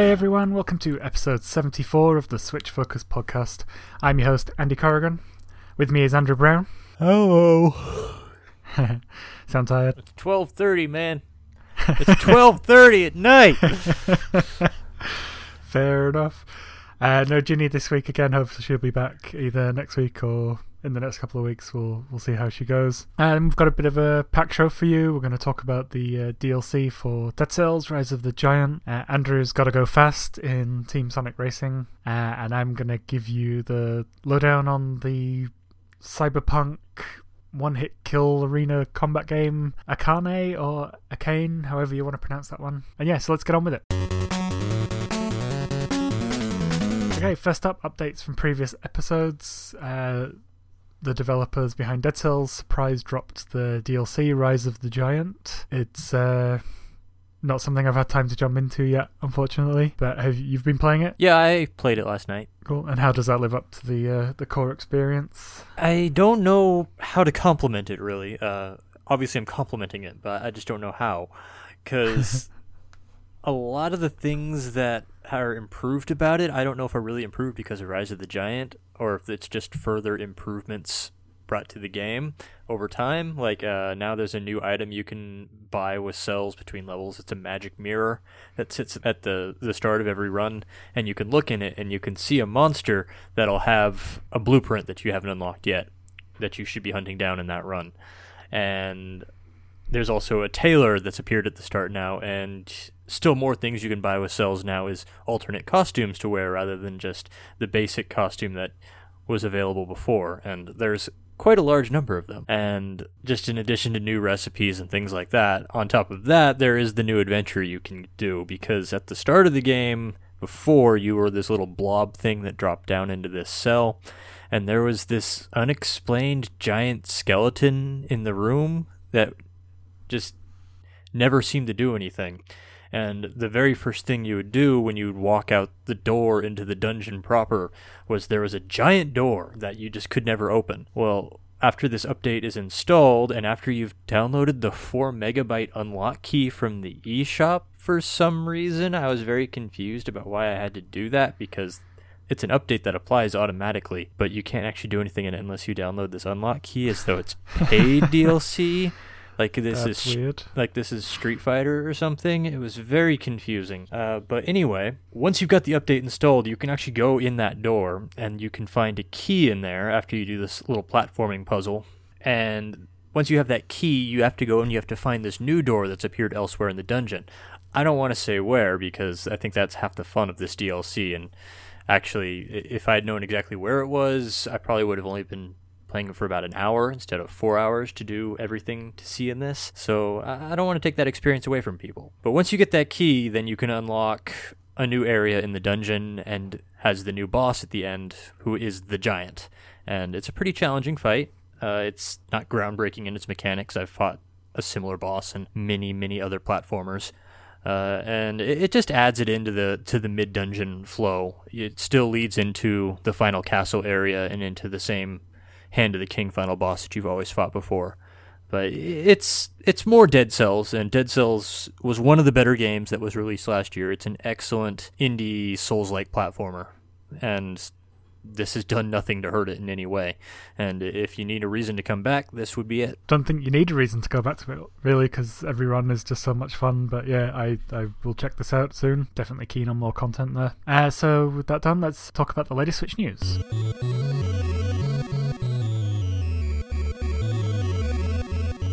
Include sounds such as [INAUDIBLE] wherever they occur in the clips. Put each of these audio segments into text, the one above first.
Hey everyone, welcome to episode 74 of the Switch Focus podcast. I'm your host, Andy Corrigan. With me is Andrew Brown. Hello. [LAUGHS] Sound tired? It's twelve thirty, man. It's twelve thirty at night. [LAUGHS] Fair enough. Uh, no Ginny this week again. Hopefully she'll be back either next week or in the next couple of weeks. We'll we'll see how she goes. And we've got a bit of a pack show for you. We're going to talk about the uh, DLC for Dead Cells: Rise of the Giant. Uh, Andrew's got to go fast in Team Sonic Racing, uh, and I'm going to give you the lowdown on the Cyberpunk one-hit kill arena combat game Akane or Akane, however you want to pronounce that one. And yeah, so let's get on with it. Okay, first up, updates from previous episodes. Uh, the developers behind Dead Cells surprise dropped the DLC Rise of the Giant. It's uh, not something I've had time to jump into yet, unfortunately. But have you've been playing it? yeah, I played it last night. Cool. And how does that live up to the uh, the core experience? I don't know how to compliment it really. Uh, obviously, I'm complimenting it, but I just don't know how, because [LAUGHS] a lot of the things that are improved about it, I don't know if are really improved because of Rise of the Giant, or if it's just further improvements brought to the game over time. Like uh, now, there's a new item you can buy with cells between levels. It's a magic mirror that sits at the the start of every run, and you can look in it and you can see a monster that'll have a blueprint that you haven't unlocked yet that you should be hunting down in that run. And there's also a tailor that's appeared at the start now, and still more things you can buy with cells now is alternate costumes to wear rather than just the basic costume that was available before. And there's quite a large number of them. And just in addition to new recipes and things like that, on top of that, there is the new adventure you can do because at the start of the game, before you were this little blob thing that dropped down into this cell, and there was this unexplained giant skeleton in the room that just never seemed to do anything. And the very first thing you would do when you would walk out the door into the dungeon proper was there was a giant door that you just could never open. Well, after this update is installed and after you've downloaded the 4 megabyte unlock key from the eShop for some reason, I was very confused about why I had to do that because it's an update that applies automatically, but you can't actually do anything in it unless you download this unlock key as though it's paid [LAUGHS] DLC. Like this That's is weird. like this is Street Fighter or something. It was very confusing. Uh, but anyway, once you've got the update installed, you can actually go in that door and you can find a key in there after you do this little platforming puzzle. And once you have that key, you have to go and you have to find this new door that's appeared elsewhere in the dungeon. I don't want to say where because I think that's half the fun of this DLC. And actually, if I had known exactly where it was, I probably would have only been playing for about an hour instead of four hours to do everything to see in this. So I don't want to take that experience away from people. But once you get that key, then you can unlock a new area in the dungeon and has the new boss at the end, who is the giant. And it's a pretty challenging fight. Uh, it's not groundbreaking in its mechanics. I've fought a similar boss in many, many other platformers. Uh, and it, it just adds it into the to the mid dungeon flow. It still leads into the final castle area and into the same hand of the king final boss that you've always fought before. But it's it's more Dead Cells, and Dead Cells was one of the better games that was released last year. It's an excellent indie Souls-like platformer, and this has done nothing to hurt it in any way. And if you need a reason to come back, this would be it. Don't think you need a reason to go back to it, really, because every run is just so much fun. But yeah, I, I will check this out soon. Definitely keen on more content there. Uh, so with that done, let's talk about the latest Switch news.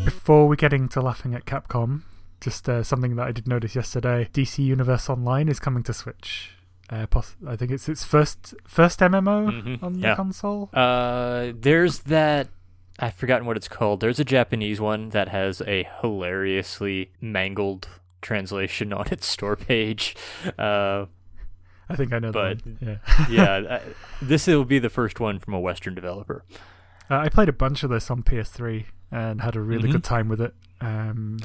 Before we get into laughing at Capcom, just uh, something that I did notice yesterday: DC Universe Online is coming to Switch. Uh, poss- I think it's its first first MMO Mhm, on the yeah. console. Uh, there's that. I've forgotten what it's called. There's a Japanese one that has a hilariously mangled translation on its store page. Uh, I think I know but- that. Yeah. [LAUGHS] yeah, uh, this will be the first one from a Western developer. Uh, I played a bunch of this on PS3 and had a really Mhm. good time with it. Um,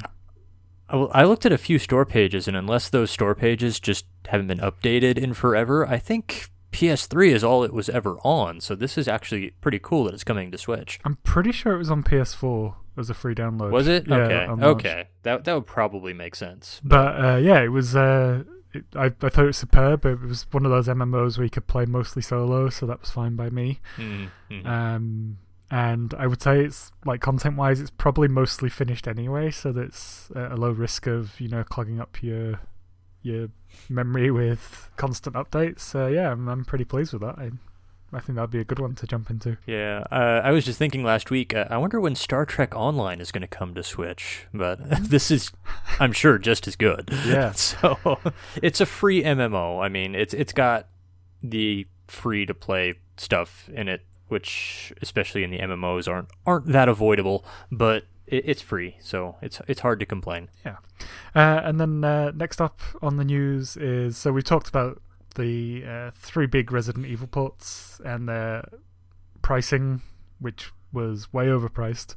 I well, I looked at a few store pages, and unless those store pages just haven't been updated in forever, I think PS3 is all it was ever on. So this is actually pretty cool that it's coming to Switch. I'm pretty sure it was on PS4 as a free download. Was it? Yeah, okay. Okay. That that would probably make sense. But uh, yeah, it was uh, it, I, I thought it was superb. It was one of those MMOs where you could play mostly solo, so that was fine by me. Mm-hmm. Um, and I would say it's like content wise, it's probably mostly finished anyway, so that's a low risk of you know clogging up your your memory with constant updates. So yeah, I'm, I'm pretty pleased with that. I, I think that'd be a good one to jump into. Yeah, uh, I was just thinking last week. Uh, I wonder when Star Trek Online is going to come to Switch, but [LAUGHS] this is, I'm sure, just as good. Yeah. [LAUGHS] so [LAUGHS] it's a free MMO. I mean, it's it's got the free to play stuff in it, which especially in the MMOs aren't aren't that avoidable, but it, it's free, so it's it's hard to complain. Yeah. Uh, and then uh, next up on the news is so we talked about the uh, three big Resident Evil ports and their pricing, which was way overpriced.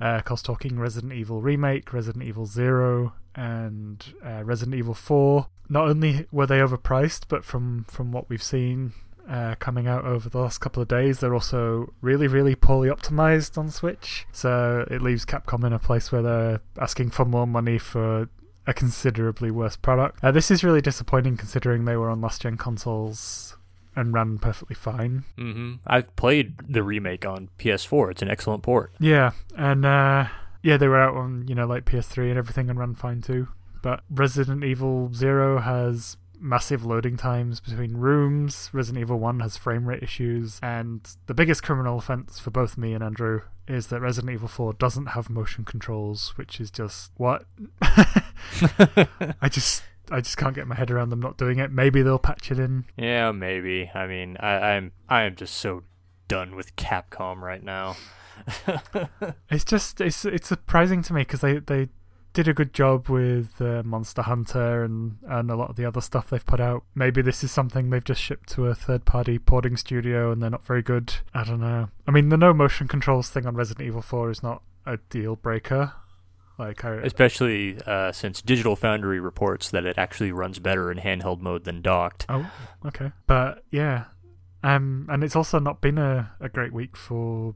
Uh, cost talking Resident Evil Remake, Resident Evil Zero, and uh, Resident Evil Four. Not only were they overpriced, but from from what we've seen uh, coming out over the last couple of days, they're also really, really poorly optimized on Switch. So it leaves Capcom in a place where they're asking for more money for a considerably worse product. Uh, this is really disappointing considering they were on last gen consoles and ran perfectly fine. Mm-hmm. I've played the remake on PS4. It's an excellent port. Yeah, and uh, yeah, they were out on you know like PS3 and everything and ran fine too. But Resident Evil Zero has massive loading times between rooms. Resident Evil 1 has frame rate issues. And the biggest criminal offense for both me and Andrew is that Resident Evil 4 doesn't have motion controls, which is just what? [LAUGHS] I just. I just can't get my head around them not doing it. Maybe they'll patch it in. Yeah, maybe. I mean, I, I'm I am just so done with Capcom right now. [LAUGHS] it's just it's it's surprising to me because they they did a good job with uh, Monster Hunter and, and a lot of the other stuff they've put out. Maybe this is something they've just shipped to a third party porting studio and they're not very good. I don't know. I mean, the no motion controls thing on Resident Evil 4 is not a deal breaker. Like I, Especially uh, since Digital Foundry reports that it actually runs better in handheld mode than docked. Oh, okay. But yeah. Um, and it's also not been a, a great week for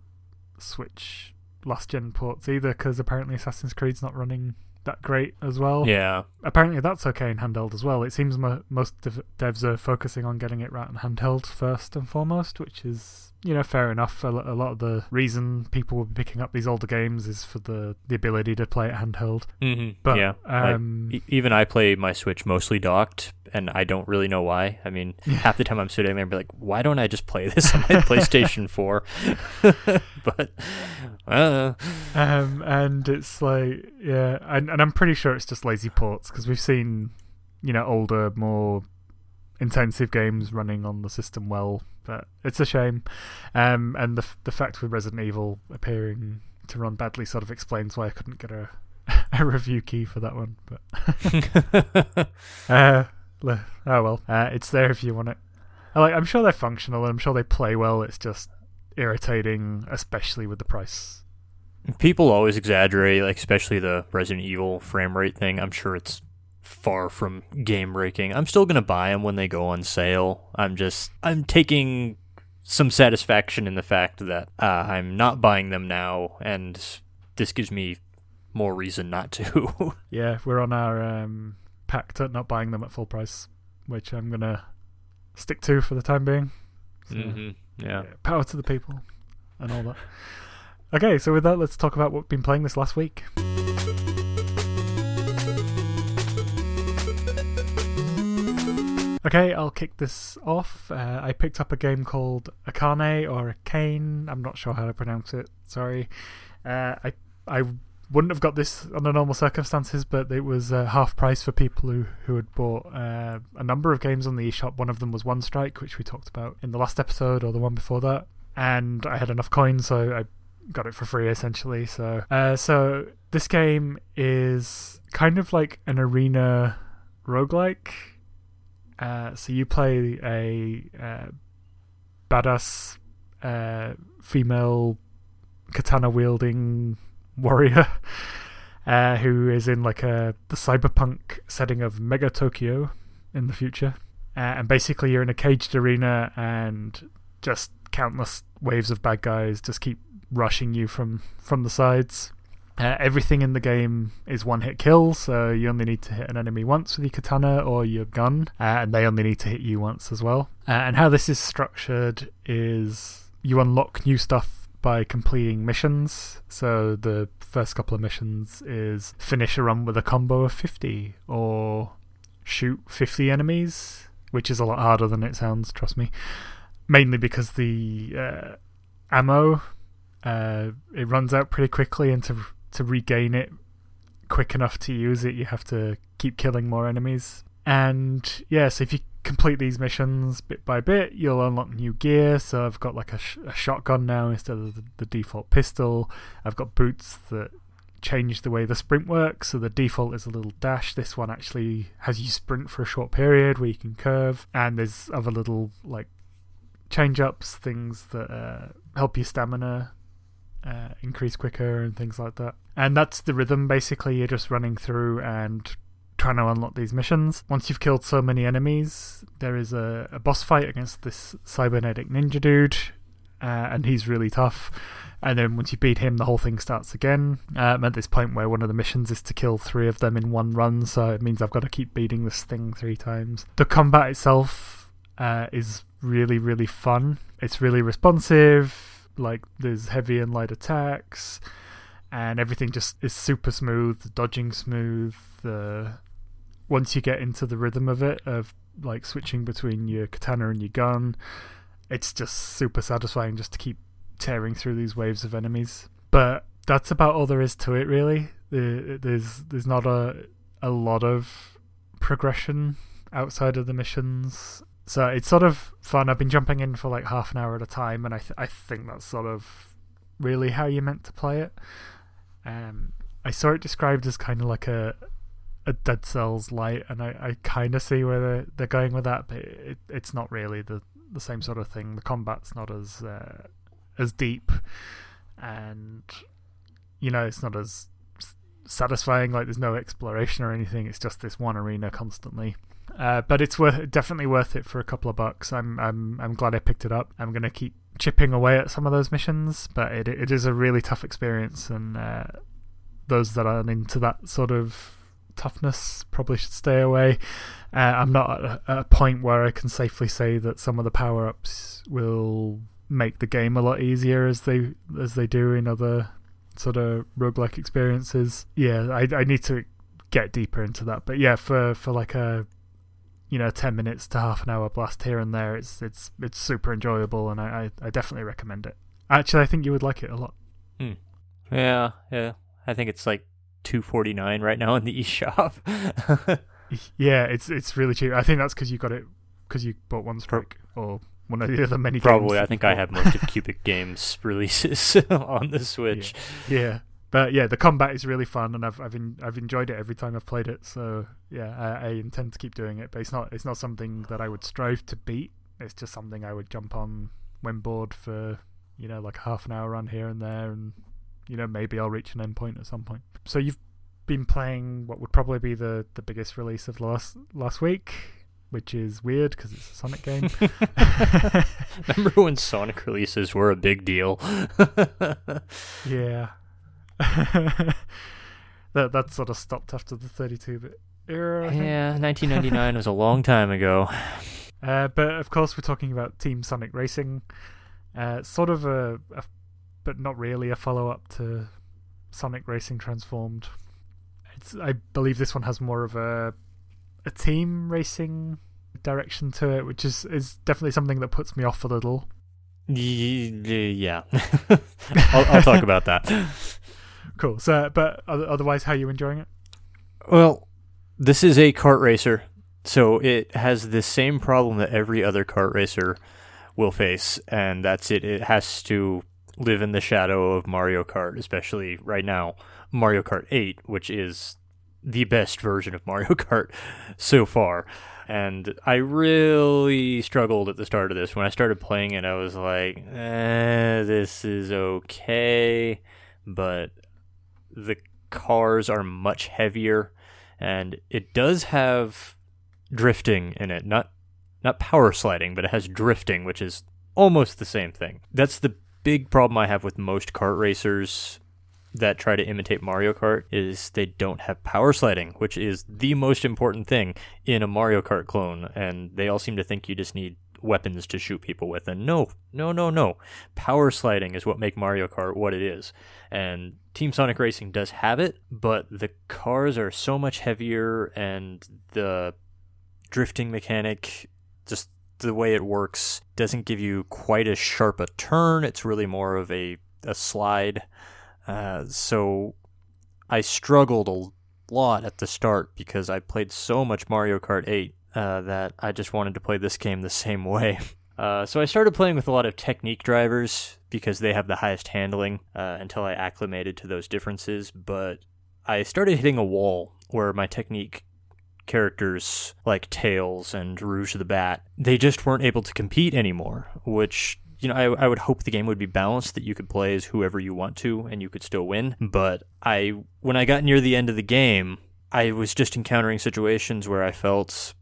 Switch last gen ports either because apparently Assassin's Creed's not running that great as well. Yeah. Apparently that's okay in handheld as well. It seems mo- most dev- devs are focusing on getting it right in handheld first and foremost, which is you know fair enough. A, a lot of the reason people will be picking up these older games is for the the ability to play it handheld. Mm-hmm. But yeah, um, e- even I play my Switch mostly docked, and I don't really know why. I mean, [LAUGHS] half the time I'm sitting there and be like, why don't I just play this on my [LAUGHS] PlayStation 4? [LAUGHS] but, uh, um, and it's like, yeah, and, and I'm pretty sure it's just lazy ports because we've seen, you know, older, more intensive games running on the system well, but it's a shame. Um, and the the fact with Resident Evil appearing to run badly sort of explains why I couldn't get a [LAUGHS] a review key for that one. But [LAUGHS] uh, oh well, uh, it's there if you want it. Like I'm sure they're functional and I'm sure they play well. It's just irritating, especially with the price. People always exaggerate, like especially the Resident Evil frame rate thing. I'm sure it's far from game breaking. I'm still gonna buy them when they go on sale. I'm just I'm taking some satisfaction in the fact that uh, I'm not buying them now, and this gives me more reason not to. [LAUGHS] yeah, we're on our um, pact at not buying them at full price, which I'm gonna stick to for the time being. So, mm-hmm. yeah. yeah, power to the people and all that. Okay, so with that, let's talk about what we've been playing this last week. Okay, I'll kick this off. Uh, I picked up a game called Akane or Akane. I'm not sure how to pronounce it. Sorry. Uh, I I wouldn't have got this under normal circumstances, but it was uh, half price for people who who had bought uh, a number of games on the eShop. One of them was One Strike, which we talked about in the last episode or the one before that. And I had enough coins, so I got it for free essentially. So, uh, so this game is kind of like an arena roguelike. Uh, so you play a uh, badass uh, female katana wielding warrior [LAUGHS] uh, who is in like a the cyberpunk setting of Mega Tokyo in the future, uh, and basically you're in a caged arena and just countless waves of bad guys just keep rushing you from from the sides. Uh, everything in the game is one hit kill, so you only need to hit an enemy once with your katana or your gun, uh, and they only need to hit you once as well. Uh, and how this is structured is you unlock new stuff by completing missions. So the first couple of missions is finish a run with a combo of 50 or shoot 50 enemies, which is a lot harder than it sounds, trust me. Mainly because the uh, ammo uh, it runs out pretty quickly, and to to regain it quick enough to use it, you have to keep killing more enemies. And yeah, so if you complete these missions bit by bit, you'll unlock new gear. So I've got like a, sh- a shotgun now instead of the, the, default pistol. I've got boots that change the way the sprint works. So the default is a little dash. This one actually has you sprint for a short period where you can curve. And there's other little like change ups, things that uh, help your stamina uh, increase quicker and things like that. And that's the rhythm basically. You're just running through and trying to unlock these missions. Once you've killed so many enemies, there is a, a boss fight against this cybernetic ninja dude, uh, and he's really tough. And then once you beat him, the whole thing starts again. Um, at this point, where one of the missions is to kill three of them in one run, so it means I've got to keep beating this thing three times. The combat itself uh, is really, really fun. It's really responsive like there's heavy and light attacks, and everything just is super smooth, dodging smooth. The once you get into the rhythm of it, of like switching between your katana and your gun, it's just super satisfying just to keep tearing through these waves of enemies. But that's about all there is to it, really. There's there's not a a lot of progression outside of the missions so it's sort of fun. I've been jumping in for like half an hour at a time, and I th- I think that's sort of really how you're meant to play it. Um, I saw it described as kind of like a a Dead Cells light, and I, I kind of see where they're, they're going with that, but it, it's not really the the same sort of thing. The combat's not as uh, as deep, and you know it's not as satisfying. Like there's no exploration or anything. It's just this one arena constantly. Uh, but it's worth definitely worth it for a couple of bucks. I'm I'm I'm glad I picked it up. I'm gonna keep chipping away at some of those missions, but it it is a really tough experience, and uh, those that aren't into that sort of toughness probably should stay away. Uh, I'm not at a, a point where I can safely say that some of the power ups will make the game a lot easier as they as they do in other sort of roguelike experiences. Yeah, I I need to get deeper into that. But yeah, for for like a you know, ten minutes to half an hour blast here and there. It's it's it's super enjoyable, and I I, I definitely recommend it. Actually, I think you would like it a lot. Hmm. Yeah, yeah. I think it's like two forty nine right now in the [LAUGHS] eShop. yeah, it's it's really cheap. I think that's because you got it because you bought one strike or one of the other many. Probably, I think I have most of [LAUGHS] Cubic Games releases [LAUGHS] on the Switch. Yeah. yeah. But yeah, the combat is really fun, and I've I've in, I've enjoyed it every time I've played it. So yeah, I, I, intend to keep doing it. But it's not it's not something that I would strive to beat. It's just something I would jump on when bored for you know like half an hour run here and there, and you know maybe I'll reach an endpoint at some point. So you've been playing what would probably be the the biggest release of last last week. Which is weird because it's a Sonic game. [LAUGHS] [LAUGHS] Remember when Sonic releases were a big deal? [LAUGHS] yeah, [LAUGHS] that that sort of stopped after the 32-bit era. Yeah, 1999 was a long time ago. [LAUGHS] Uh, but of course, we're talking about Team Sonic Racing. Uh, sort of a, a, but not really a follow-up to Sonic Racing Transformed. It's, I believe this one has more of a a team racing direction to it, which is is definitely something that puts me off a little. Yeah, [LAUGHS] I'll, I'll talk about that. Cool. So, but otherwise, how are you enjoying it? Well, this is a kart racer, so it has the same problem that every other kart racer will face, and that's it. It has to live in the shadow of Mario Kart, especially right now, Mario Kart 8, which is the best version of Mario [LAUGHS] Kart so far. And I really struggled at the start of this. When I started playing it, I was like, eh, this is okay. But the cars are much heavier and it does have drifting in it not not power sliding but it has drifting which is almost the same thing that's the big problem i have with most kart racers that try to imitate Mario Kart is they don't have power sliding, which is the most important thing in a Mario Kart clone. And they all seem to think you just need weapons to shoot people with. And no, no, no, no. Power sliding is what make Mario Kart what it is. And Team Sonic Racing does have it, but the cars are so much heavier and the drifting mechanic just the way it works doesn't give you quite as sharp a turn. It's really more of a, a slide. Uh, so I struggled a lot at the start because I played so much Mario Kart 8 uh, that I just wanted to play this game the same [LAUGHS] way. Uh, so I started playing with a lot of technique drivers because they have the highest handling uh, until I acclimated to those differences. But I started hitting a wall where my technique characters like Tails and Rouge the Bat, they just weren't able to compete anymore, which you know, I, I would hope the game would be balanced that you could play as whoever you want to and you could still win. But I, when I got near the end of the game, I was just encountering situations where I felt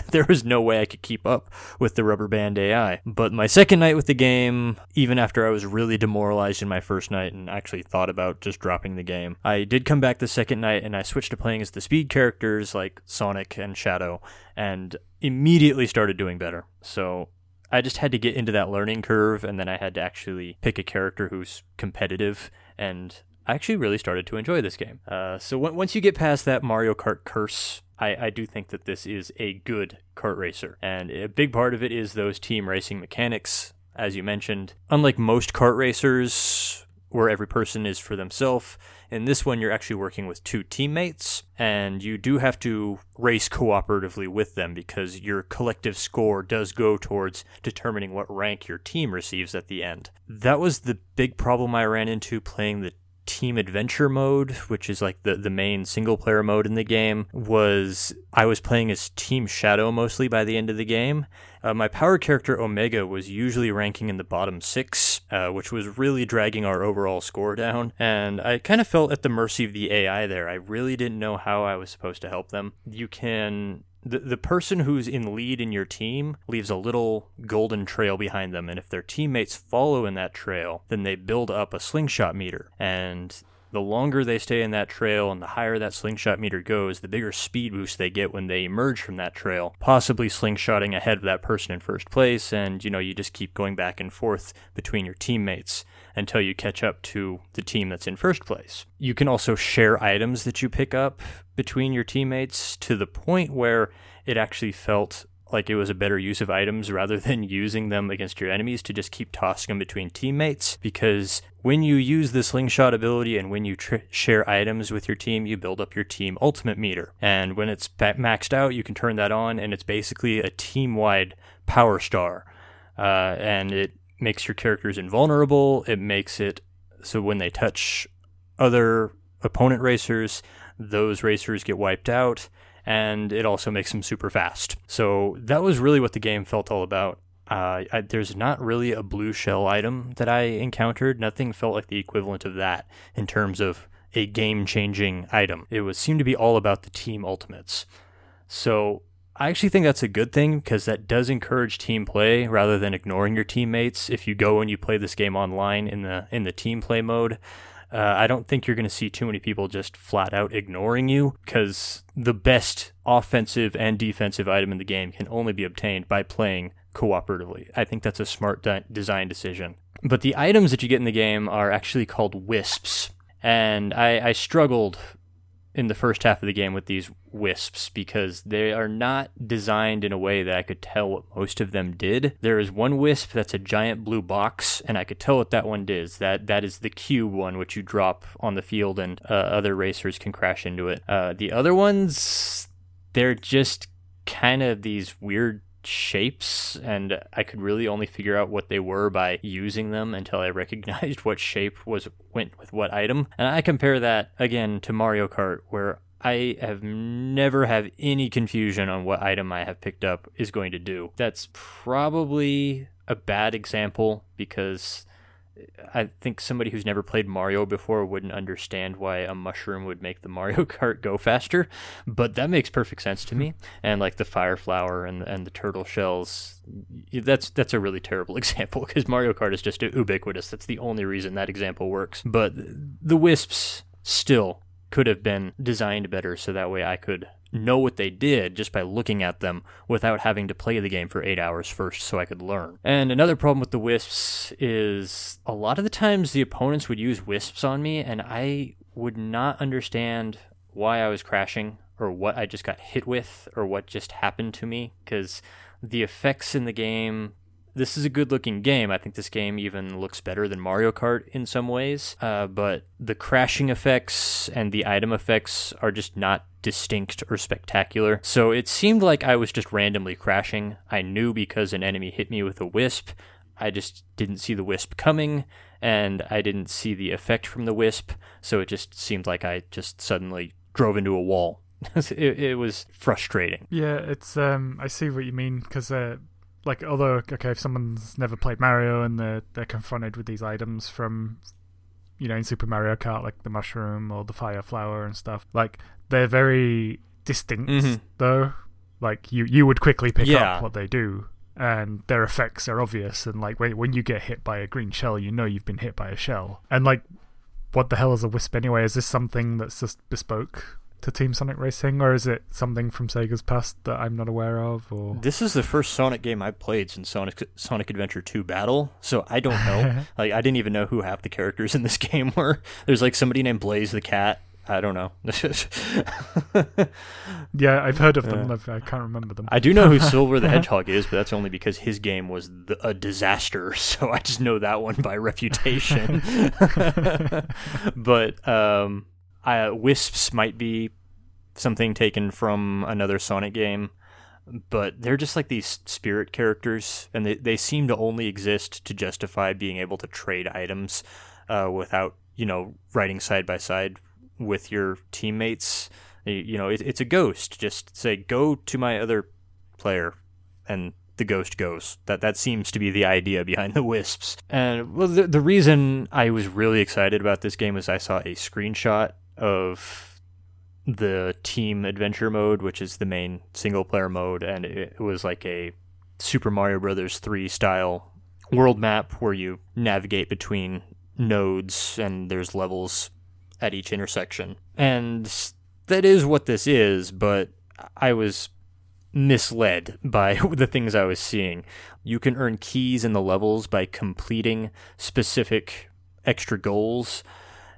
[LAUGHS] there was no way I could keep up with the rubber band AI. But my second night with the game, even after I was really demoralized in my first night and actually thought about just dropping the game, I did come back the second night and I switched to playing as the speed characters like Sonic and Shadow and immediately started doing better. So I just had to get into that learning curve and then I had to actually pick a character who's competitive and I actually really started to enjoy this game. Uh, so w- once you get past that Mario Kart curse I, I do think that this is a good kart racer. And a big part of it is those team racing mechanics, as you mentioned. Unlike most kart racers, where every person is for themselves, in this one you're actually working with two teammates, and you do have to race cooperatively with them because your collective score does go towards determining what rank your team receives at the end. That was the big problem I ran into playing the team adventure mode, which is like the, the main single player mode in the game, was I was playing as Team Shadow mostly by the end of the game. Uh, my power character Omega was usually ranking in the bottom six, uh, which was really dragging our overall score down. And I kind of felt at the mercy of the AI there. I really didn't know how I was supposed to help them. You can the, the person who's in lead in your team leaves a little golden trail behind them. And if their teammates follow in that trail then they build up a slingshot meter. And the longer they stay in that trail and the higher that slingshot meter goes, the bigger speed boost they get when they emerge from that trail, possibly slingshotting ahead of that person in first place. And, you know, you just keep going back and forth between your teammates until you catch up to the team that's in first place. You can also share items that you pick up between your teammates to the point where it actually felt like it was a better use of items rather [LAUGHS] than using them against your enemies to just keep tossing them between teammates. Because when you use the slingshot ability and when you tr- share items with your team you build up your team ultimate meter. And when it's maxed out you can turn that on and it's basically a team-wide power star. Uh, and it makes your characters invulnerable. It makes it so when they touch other opponent racers those racers get wiped out and it also makes them super fast. So that was really what the game felt all about. Uh, I, there's not really a blue shell item that I encountered. Nothing felt like the equivalent of that in terms of a game changing item. It was seemed to be all about the team ultimates. So I actually think that's a good thing because that does encourage team play rather than ignoring your teammates. If you go and you play this game online in the in the team play mode, uh, I don't think you're going to see too many people just flat out ignoring you because the best offensive and defensive item in the game can only be obtained by playing cooperatively. I think that's a smart de- design decision. But the items that you get in the game are actually called wisps. And I, I struggled in the first half of the game with these wisps because they are not designed in a way that I could tell what most of them did. There is one wisp that's a giant blue box, and I could tell what that one does. That that is the cube one, which you drop on the field, and uh, other racers can crash into it. Uh, the other ones, they're just kind of these weird shapes and I could really only figure out what they were by using them until I [LAUGHS] recognized what shape was went with what item. And I compare that again to Mario Kart where I have never have any confusion on what item I have picked up is going to do. That's probably a bad example because I think somebody who's never played Mario before wouldn't understand why a mushroom would make the [LAUGHS] Mario Kart go faster, but that makes perfect sense to me. [LAUGHS] And like the fire flower and and the turtle shells, that's that's a really terrible [LAUGHS] example because Mario Kart is just ubiquitous. That's the only reason that example works. But the wisps still could have been designed better so that way I could know what they did just by looking at them without having to play the game for eight hours first so I could learn. And another problem with the wisps is a lot of the times the opponents would use wisps on me and I would not understand why I was crashing or what I just got hit with or what just happened to me because the effects in the game this is a good looking game. I think this game even looks better than Mario Kart in some ways. Uh, but the crashing effects and the item effects are just not distinct or spectacular. So it seemed like I was just randomly crashing. I knew because an enemy hit me with a wisp. I just didn't see the wisp coming, and I didn't see the effect from the wisp. So it just seemed like I just suddenly drove into a wall. [LAUGHS] it, it, was frustrating. Yeah, it's um, I see what you mean because uh, like although okay if someone's never played mario and they're they're confronted with these items from you know in super mario kart like the mushroom or the fire flower and stuff like they're very distinct mm-hmm. though like you you would quickly pick yeah. up what they do and their effects are obvious and like when you get hit by a green shell you know you've been hit by a shell and like what the hell is a wisp anyway is this something that's just bespoke to Team Sonic Racing, or is it something from Sega's past that I'm not aware of? Or this is the first Sonic game I've played since Sonic Sonic Adventure 2 Battle, so I don't know. [LAUGHS] like I didn't even know who half the characters in this [LAUGHS] game were. There's like somebody named Blaze the cat. I don't know. [LAUGHS] yeah, I've heard of them. I can't remember them. I do know who Silver the Hedgehog is, but that's only because his game was the, a disaster. So I just know that one by reputation. but um, uh, wisps might be something taken from another Sonic game, but they're just like these spirit characters, and they, they seem to only exist to justify being able to trade items uh, without, you know, riding side by side with your teammates. You know, it, it's a ghost. Just say, go to my other player, and the ghost goes. That that seems to be the idea behind the wisps. And well, the, the reason I was really excited about this game is I saw a screenshot of the team adventure mode, which is the main single player mode, and it was like a Super Mario Brothers 3 style world map where you navigate between nodes and there's levels at each intersection. And that is what this is, but I was misled [LAUGHS] by [LAUGHS] the things I was seeing. You can earn keys in the levels by completing specific extra goals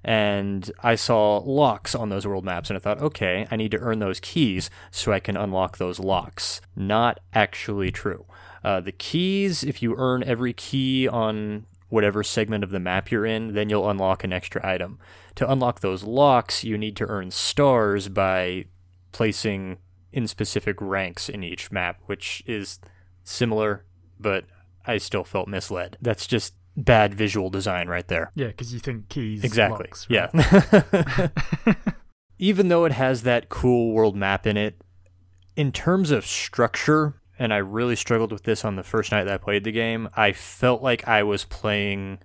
and I saw locks on those world maps, and I thought, okay, I need to earn those keys so I can unlock those locks. Not actually true. Uh, the keys, if you earn every key on whatever segment of the map you're in, then you'll unlock an extra item. To unlock those locks, you need to earn stars by placing in specific ranks in each map, which is similar, but I still felt misled. That's just bad visual design right there. Yeah, because you think keys. Exactly. Locks, right? Yeah. [LAUGHS] Even though it has that cool world map in it, in terms of structure, and I really struggled with this on the first night that I played the game, I felt like I was playing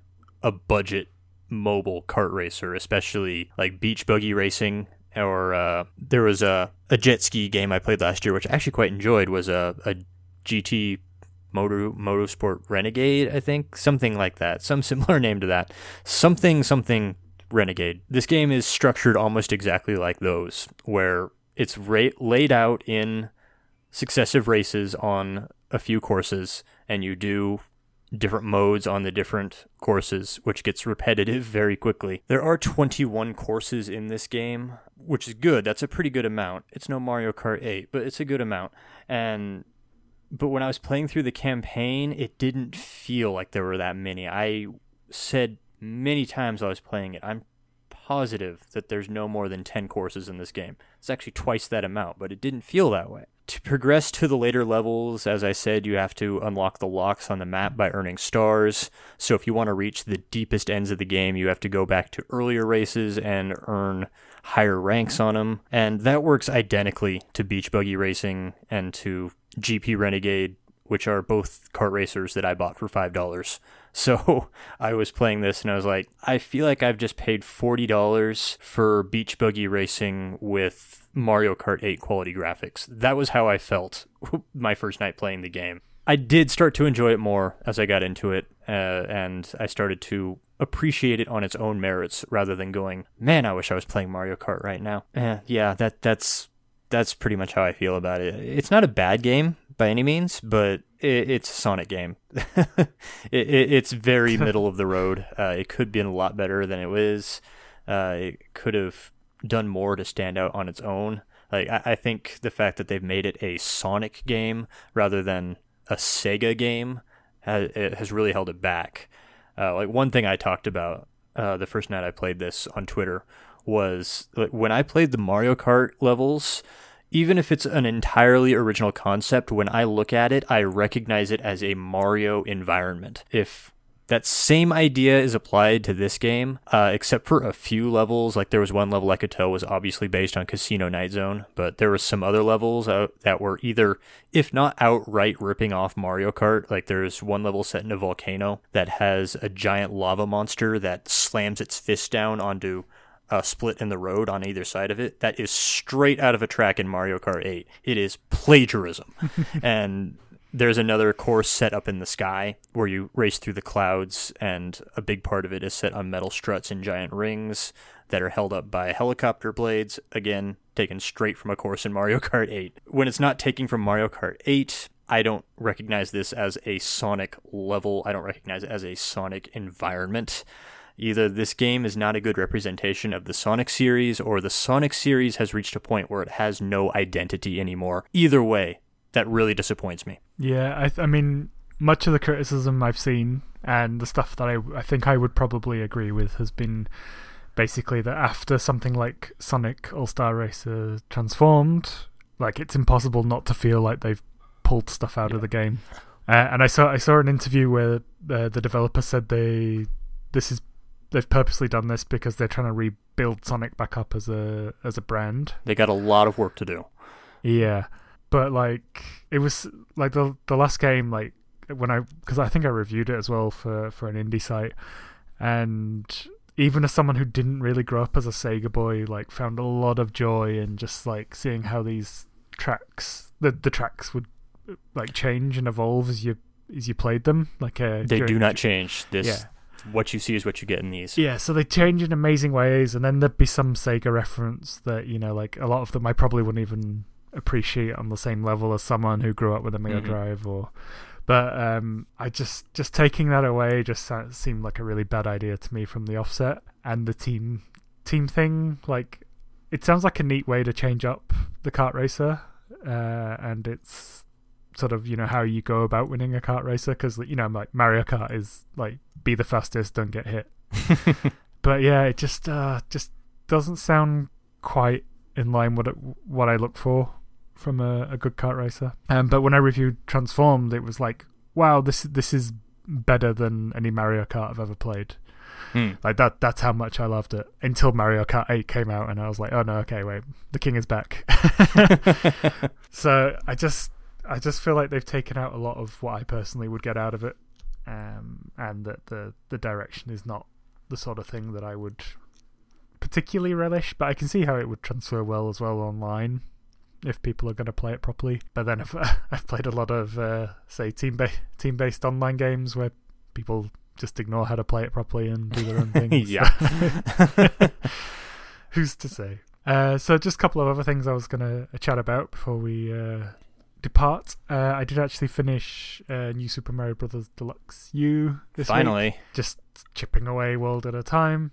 a budget mobile kart racer, especially like beach buggy racing. Or uh, there was a, a jet ski game I played last year, which I actually quite enjoyed, was a, a GP Motor Motorsport Renegade, I think, something like that, some [LAUGHS] similar name to that, something something Renegade. This game is structured almost exactly like those, where it's ra- laid out in successive races on a few courses, and you do different modes on the different courses, which gets repetitive [LAUGHS] very quickly. There are 21 courses in this game, which is good. That's a pretty good amount. It's no Mario Kart 8, but it's a good amount. And but when I was playing through the campaign, it didn't feel like there were that many. I said many times I was playing it, I'm positive that there's no more than 10 courses in this game. It's actually twice that amount, but it didn't feel that way. To progress to the later levels, as I said, you have to unlock the locks on the map by earning stars. So if you want to reach the deepest ends of the game, you have to go back to earlier races and earn higher ranks on them. And that works identically to beach buggy racing and to GP Renegade which are both kart racers that I bought for five dollars. [LAUGHS] So I was playing this and I was like, I feel like I've just paid forty dollars for beach buggy racing with Mario Kart 8 quality graphics. That was how I felt [LAUGHS] my first night playing the game. I did start to enjoy it more as I got into it, uh, and I started to appreciate it on its own merits rather than going, man, I wish I was playing Mario Kart right now. Eh, yeah, that that's that's pretty much how I feel about it. It's not a bad game by any means, but it, it's a Sonic game. [LAUGHS] it, it, it's very [LAUGHS] middle of the road. Uh, it could be a lot better than it is. Uh, it could have done more to stand out on its own. Like I, I think the fact that they've made it a Sonic game rather than a Sega game has, has really held it back. Uh, like one thing I talked about uh, the first night I played this on Twitter was like when I played the Mario Kart levels, even if it's an entirely original concept, when I look at it, I recognize it as a Mario environment. If that same idea is applied to this game, uh, except for a few levels. Like there was one level I could tell was obviously based on Casino Night Zone, but there was some other levels uh, that were either, if not outright ripping off Mario Kart. Like there's one level set in a volcano that has a giant lava monster that slams its fist down onto a split in the road on either side of it. That is straight out of a track in Mario Kart 8. It is plagiarism. [LAUGHS] and there's another course set up in the sky where you race through the clouds, and a big part of it is set on metal struts and giant rings that are held up by helicopter blades. Again, taken straight from a course in Mario Kart 8. When it's not taking from Mario Kart 8, I don't recognize this as a Sonic level. I don't recognize it as a Sonic environment. Either this game is not a good representation of the Sonic series, or the Sonic series has reached a point where it has no identity anymore. Either way, that really disappoints me. Yeah, I, th- I mean, much of the criticism I've seen and the stuff that I, I think I would probably agree with has been basically that after something like Sonic All Star Racer transformed, like it's impossible not to feel like they've pulled stuff out yeah. of the game. Uh, and I saw I saw an interview where uh, the developer said they this is they've purposely done this because they're trying to rebuild Sonic back up as a as a brand. They got a lot of work to do. Yeah, but like it was like the the last game like when I because I think I reviewed it as well for for an indie site, and even as someone who didn't really grow up as a Sega boy, like found a lot of joy in just like seeing how these tracks the the tracks would like change and evolve as you as you played them. Like uh, they during, do not change. This yeah. What you see is what you get in these. Yeah, so they change in amazing ways, and then there'd be some Sega reference that you know, like a lot of them I probably wouldn't even appreciate on the same level as someone who grew up with a Mega mm-hmm. Drive or but um, I just just taking that away just seemed like a really bad idea to me from the offset and the team team thing like it sounds like a neat way to change up the kart racer uh, and it's sort of you know how you go about winning a kart racer because you know like Mario Kart is like be the fastest don't get hit [LAUGHS] but yeah it just uh, just doesn't sound quite in line with what I look for from a, a good kart racer. Um, but when I reviewed Transformed, it was like, wow, this this is better than any Mario Kart I've ever played. Hmm. Like that. That's how much I loved it until Mario Kart 8 came out, and I was like, oh no, okay, wait, the king is back. [LAUGHS] [LAUGHS] so I just, I just feel like they've taken out a lot of what I personally would get out of it, um, and that the the direction is not the sort of thing that I would particularly relish. But I can see how it would transfer well as well online if people are going to play it properly. But then I've, [LAUGHS] I've played a lot of, uh, say, team ba- team based online games where people just ignore how to play it properly and do their own [LAUGHS] things. yeah. [LAUGHS] Who's to say? Uh, so just a couple of other things I was going to chat about before we uh, depart. Uh, I did actually finish uh, New Super Mario Brothers Deluxe U this Finally. week. Just chipping away world at a time.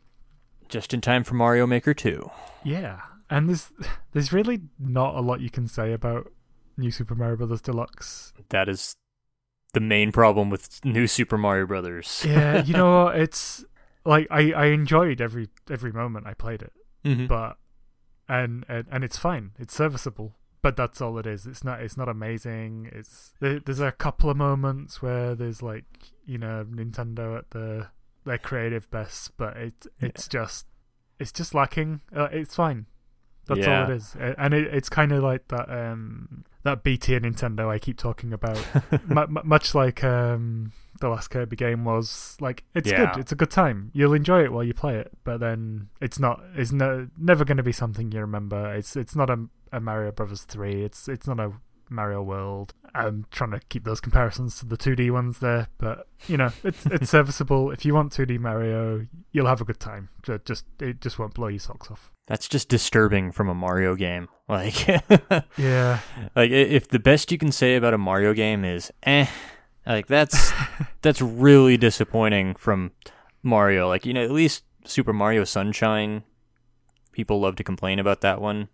Just in time for Mario Maker 2. Yeah, and there's there's really not a lot you can say about New Super Mario Brothers Deluxe. That is the main problem with New Super Mario Brothers. yeah, [LAUGHS] you know It's like I, I enjoyed every every moment I played it, mm-hmm. but and, and and it's fine. It's serviceable, but that's all it is. It's not it's not amazing. It's there, there's a couple of moments where there's like you know Nintendo at the their creative best, but it it's yeah. just it's just lacking. Uh, it's fine. That's yeah. all it is, and it, it's kind of like that. Um, that BT and Nintendo I keep talking about. [LAUGHS] M- m- much like um, the last Kirby game was, like it's Yeah. good. It's a good time. You'll enjoy it while you play it, but then it's not. It's no, never going to be something you remember. It's it's not a, a Mario Brothers three. It's it's not a Mario World. I'm trying to keep those comparisons to the 2D ones there, but you know, it's it's [LAUGHS] serviceable. If you want 2D Mario, you'll have a good time. Ju- Just it just won't blow your socks off. That's just disturbing from a Mario game. [LAUGHS] Like, Yeah, like i- if the best you can say about a Mario game is eh, like that's [LAUGHS] that's really disappointing from Mario. Like, you know, at least Super Mario Sunshine, people love to complain about that one.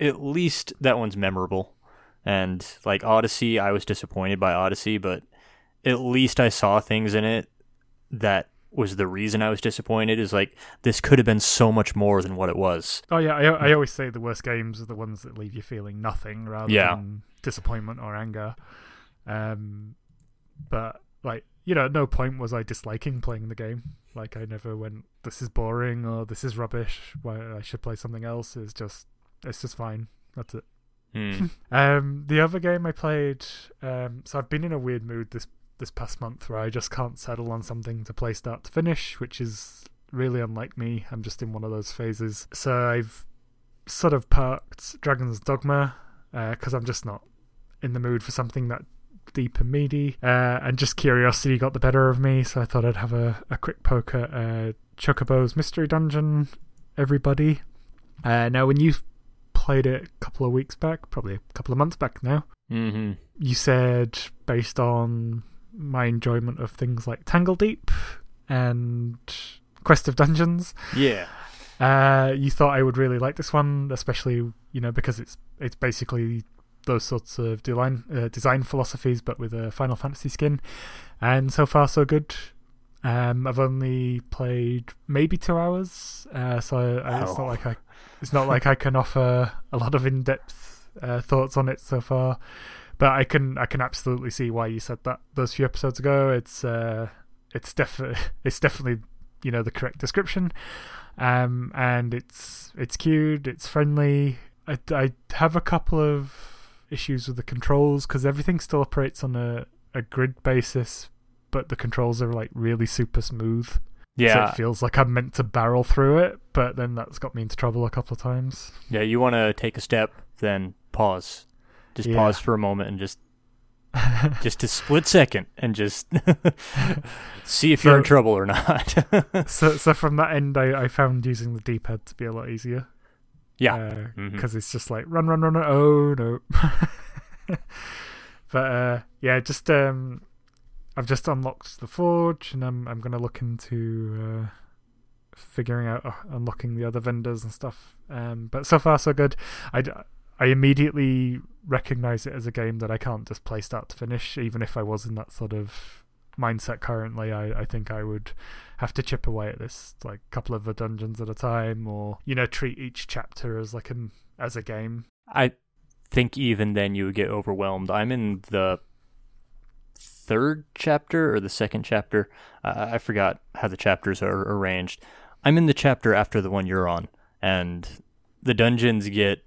At least that one's memorable. And like Odyssey, I was disappointed by Odyssey, but at least I saw things in it that was the reason I was disappointed. Is like this could have been so much more than what it was. Oh yeah, I, I always say the worst games are the ones that leave you feeling nothing rather Yeah. than disappointment or anger. Um, but like you know, at no point was I disliking playing the game. Like I never went, "This is boring" or "This is rubbish." Why I should play something else. It's just, it's just fine. That's it. Hmm. [LAUGHS] [LAUGHS] Um, the other game I played, um, so I've been in a weird mood this this past month where I just can't settle on something to play start to finish, which is really unlike me. I'm just in one of those phases. So I've sort of parked Dragon's Dogma because I'm just not in the mood for something that deep and meaty. Uh, and just curiosity got the better of me, so I thought I'd have a, a quick poke at uh, Chocobo's Mystery Dungeon. Every Buddy. Uh, now, when you played it a couple of weeks back, probably a couple of months back now, Mm-hmm. you said based on my enjoyment of things like Tangledeep and Quest of Dungeons, Yeah. uh, you thought I would really like this one, especially you know because it's it's basically those sorts of design uh, design philosophies, but with a Final Fantasy skin. And so far, so good. Um, I've only played maybe two hours, uh, so I, it's Oh. not like I it's not like I can offer a lot of in depth uh, thoughts on it so far. But I can I can absolutely see why you said that those few episodes ago. It's uh, it's definitely [LAUGHS] it's definitely you know the correct description um, and it's it's cute, it's friendly. I, I have a couple of issues with the controls because everything still operates on a, a grid basis, but the controls are like really super smooth. so Yeah. it feels like I'm meant to barrel through it, but then that's got me into trouble a couple of times. Yeah, you want to take a step, then pause. Just Yeah. pause for a moment and just [LAUGHS] just a split second and just [LAUGHS] see if you're in trouble or not. [LAUGHS] so so from that end, I, I found using the D-pad to be a lot easier. yeah. Because it's just like run, run, run. run, Oh no! but uh, yeah, just um, I've just unlocked the forge, and I'm I'm gonna look into uh, figuring out uh, unlocking the other vendors and stuff. Um, but so far so good. I I immediately recognize it as a game that I can't just play start to finish, even if I was in that sort of mindset currently. I I think I would have to chip away at this like couple of the dungeons at a time or you know treat each chapter as like an as a game I think even then you would get overwhelmed. I'm in the third chapter or the second chapter. Uh, I forgot how the chapters are arranged. I'm in the chapter after the one you're on, and the dungeons get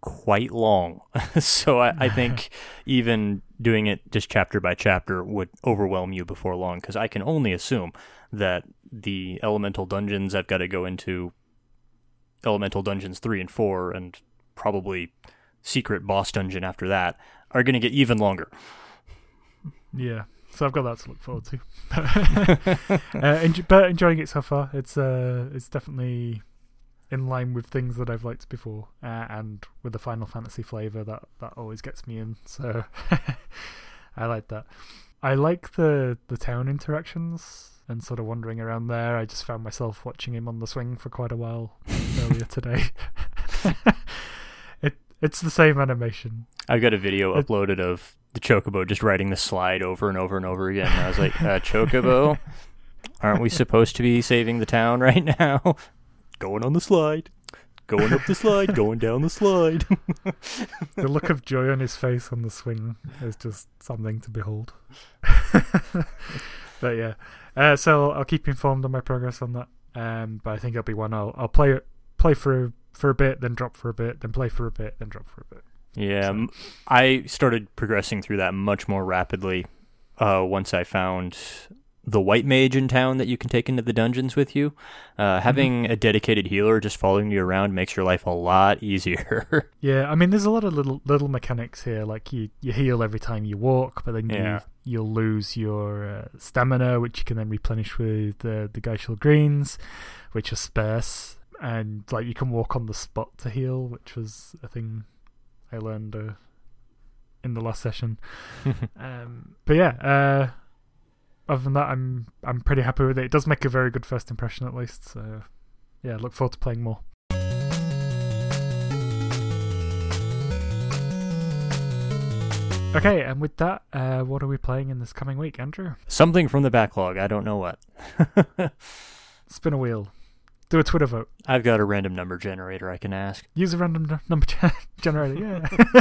quite long. [LAUGHS] so I, I think [LAUGHS] even doing it just chapter by chapter would overwhelm you before long, because I can only assume that the elemental dungeons I've got to go into elemental dungeons 3 and 4 and probably secret boss dungeon after that are going to get even longer. Yeah so i've got that to look forward to. [LAUGHS] [LAUGHS] Uh, enj- but enjoying it so far. It's uh it's definitely in line with things that i've liked before uh, and with the final fantasy flavor that that always gets me in so [LAUGHS] i like that. I like the the town interactions and sort of wandering around there. I just found myself watching him on the swing for quite a while earlier today. It it's the same animation. I've got a video It- uploaded of the chocobo just riding the slide over and over and over again. And I was like, uh, chocobo, aren't we supposed to be saving the town [LAUGHS] right now? Going on the slide. Going up the slide, going down the slide. [LAUGHS] the look of joy on his face on the swing is just something to behold. [LAUGHS] but yeah, uh, so I'll keep you informed on my progress on that. Um, but I think it'll be one I'll I'll play it play for for a bit, then drop for a bit, then play for a bit, then drop for a bit. Yeah, So- I started progressing through that much more rapidly uh, once I found the white mage in town that you can take into the dungeons with you. Uh, having a dedicated healer just following you around makes your life a lot easier. [LAUGHS] Yeah, I mean, there's a lot of little little mechanics here. Like you, you heal every time you walk, but then Yeah. you you'll lose your uh, stamina, which you can then replenish with uh, the Gysahl greens, which are sparse, and like you can walk on the spot to heal, which was a thing I learned uh, in the last session. [LAUGHS] um, but yeah, uh, other than that, I'm I'm pretty happy with it. It does make a very good first impression, at least. So yeah, look forward to playing more. Okay, and with that, uh, what are we playing in this coming week, Andrew? Something from the backlog. I don't know what. [LAUGHS] Spin a wheel. Do a Twitter vote. I've got a random number generator I can ask. Use a random n- number [LAUGHS] gen- generator. Yeah.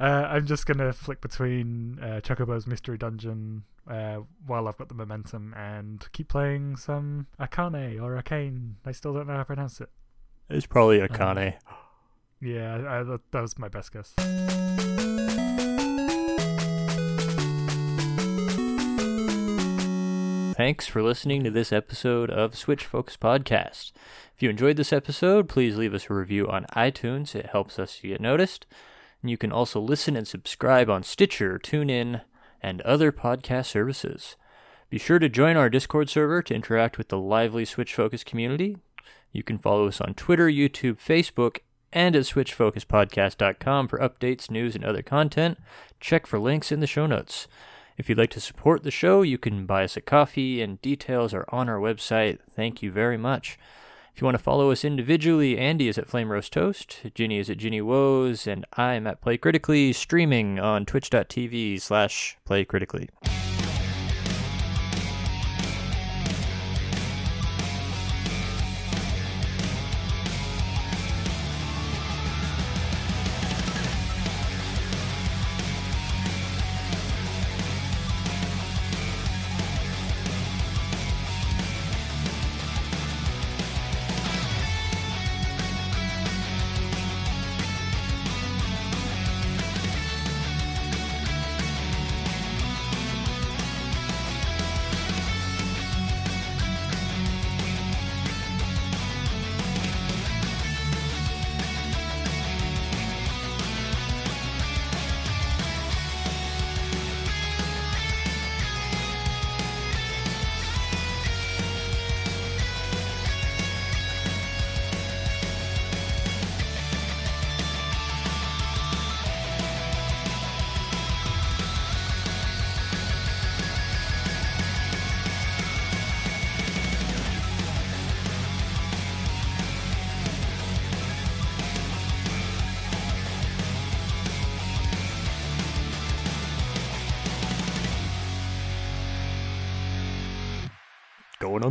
[LAUGHS] uh, I'm just gonna flick between uh, Chocobo's Mystery Dungeon uh, while I've got the momentum, and keep playing some Akane or Arcane. I still don't know how to pronounce it. It's probably Um, Akane. Yeah, I, that, that was my best guess. Thanks for listening to this episode of Switch Focus Podcast. If you enjoyed this episode, please leave us a review on iTunes. It helps us get noticed. And you can also listen and subscribe on Stitcher, TuneIn, and other podcast services. Be sure to join our Discord server to interact with the lively Switch Focus community. You can follow us on Twitter, YouTube, Facebook, and at switchfocuspodcast.com for updates, news, and other content. Check for links in the show notes. If you'd like to support the show, you can buy us a coffee, and details are on our website. Thank you very much. If you want to follow us individually, Andy is at Flame Roast Toast, Ginny is at Ginny Woes, and I'm at Play Critically, streaming on twitch.tv slash Play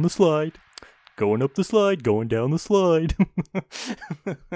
The slide, going up the slide, going down the slide. [LAUGHS]